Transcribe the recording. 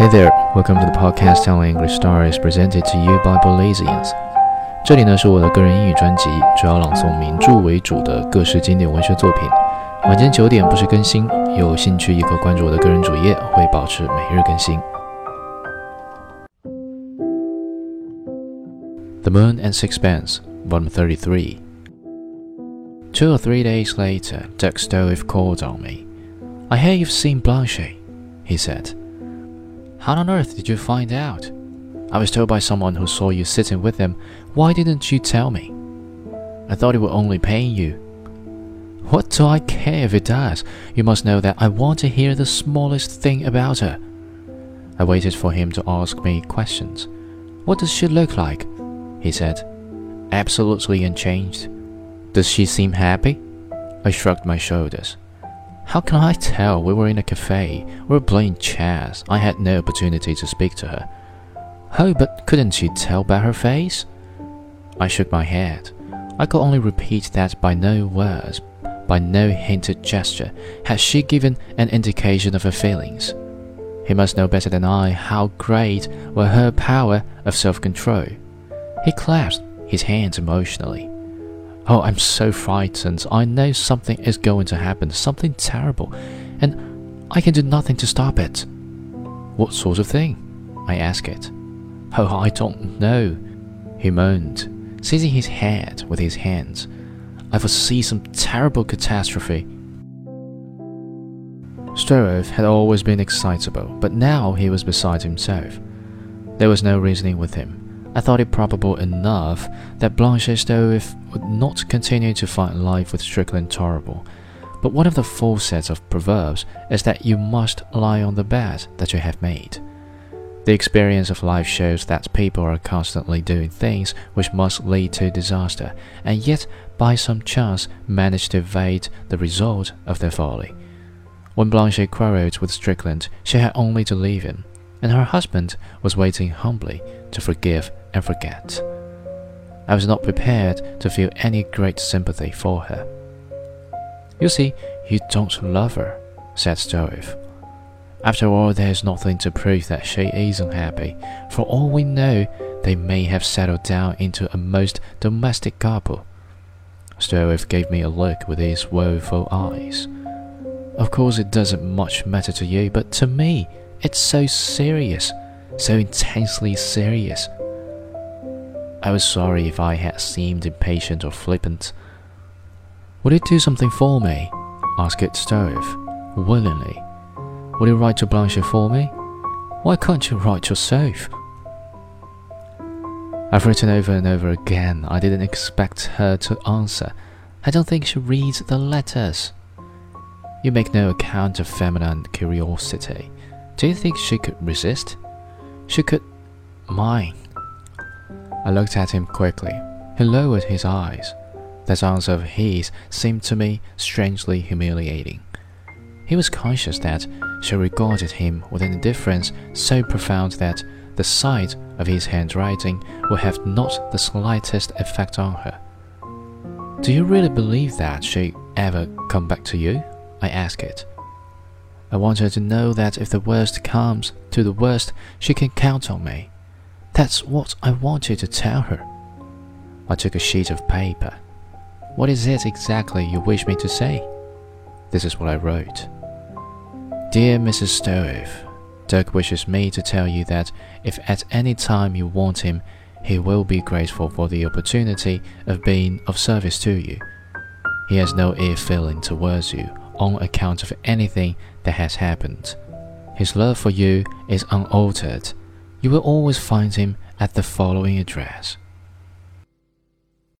Hey there, welcome to the podcast telling English stories presented to you by Belizeans。这里呢是我的个人英语专辑，主要朗诵名著为主的各式经典文学作品。晚间九点不时更新，有兴趣也可关注我的个人主页，会保持每日更新。The Moon and Sixpence, Volume 33. Two or three days later, Dirk Stroeve called on me. I hear you've seen Blanche," he said. How on earth did you find out? I was told by someone who saw you sitting with him. Why didn't you tell me? I thought it would only pain you. What do I care if it does? You must know that I want to hear the smallest thing about her. I waited for him to ask me questions. What does she look like? He said. Absolutely unchanged. Does she seem happy? I shrugged my shoulders. How can I tell? We were in a cafe. We were playing chess. I had no opportunity to speak to her. Oh, but couldn't you tell by her face? I shook my head. I could only repeat that by no words, by no hinted gesture, had she given an indication of her feelings. He must know better than I how great were her power of self control. He clasped his hands emotionally. Oh, I'm so frightened. I know something is going to happen, something terrible, and I can do nothing to stop it. What sort of thing? I asked it. Oh, I don't know, he moaned, seizing his head with his hands. I foresee some terrible catastrophe. Stroeve had always been excitable, but now he was beside himself. There was no reasoning with him. I thought it probable enough that Blanche Stroeve would not continue to find life with Strickland tolerable. But one of the four sets of proverbs is that you must lie on the bed that you have made. The experience of life shows that people are constantly doing things which must lead to disaster, and yet by some chance manage to evade the result of their folly. When Blanche quarreled with Strickland, she had only to leave him, and her husband was waiting humbly to forgive and forget. I was not prepared to feel any great sympathy for her. You see, you don't love her, said Stroeve. After all, there is nothing to prove that she is unhappy. For all we know, they may have settled down into a most domestic couple. Stroeve gave me a look with his woeful eyes. Of course, it doesn't much matter to you, but to me, it's so serious, so intensely serious. I was sorry if I had seemed impatient or flippant. Would it do something for me? asked Stroeve, willingly. Would you write to Blanche for me? Why can't you write yourself? I've written over and over again. I didn't expect her to answer. I don't think she reads the letters. You make no account of feminine curiosity. Do you think she could resist? She could. Mine. I looked at him quickly. He lowered his eyes. That answer of his seemed to me strangely humiliating. He was conscious that she regarded him with an indifference so profound that the sight of his handwriting would have not the slightest effect on her. Do you really believe that she ever come back to you? I asked it. I want her to know that if the worst comes to the worst, she can count on me. That's what I wanted to tell her. I took a sheet of paper. What is it exactly you wish me to say? This is what I wrote. Dear Mrs. Stroeve, Dirk wishes me to tell you that if at any time you want him, he will be grateful for the opportunity of being of service to you. He has no ill feeling towards you on account of anything that has happened. His love for you is unaltered you will always find him at the following address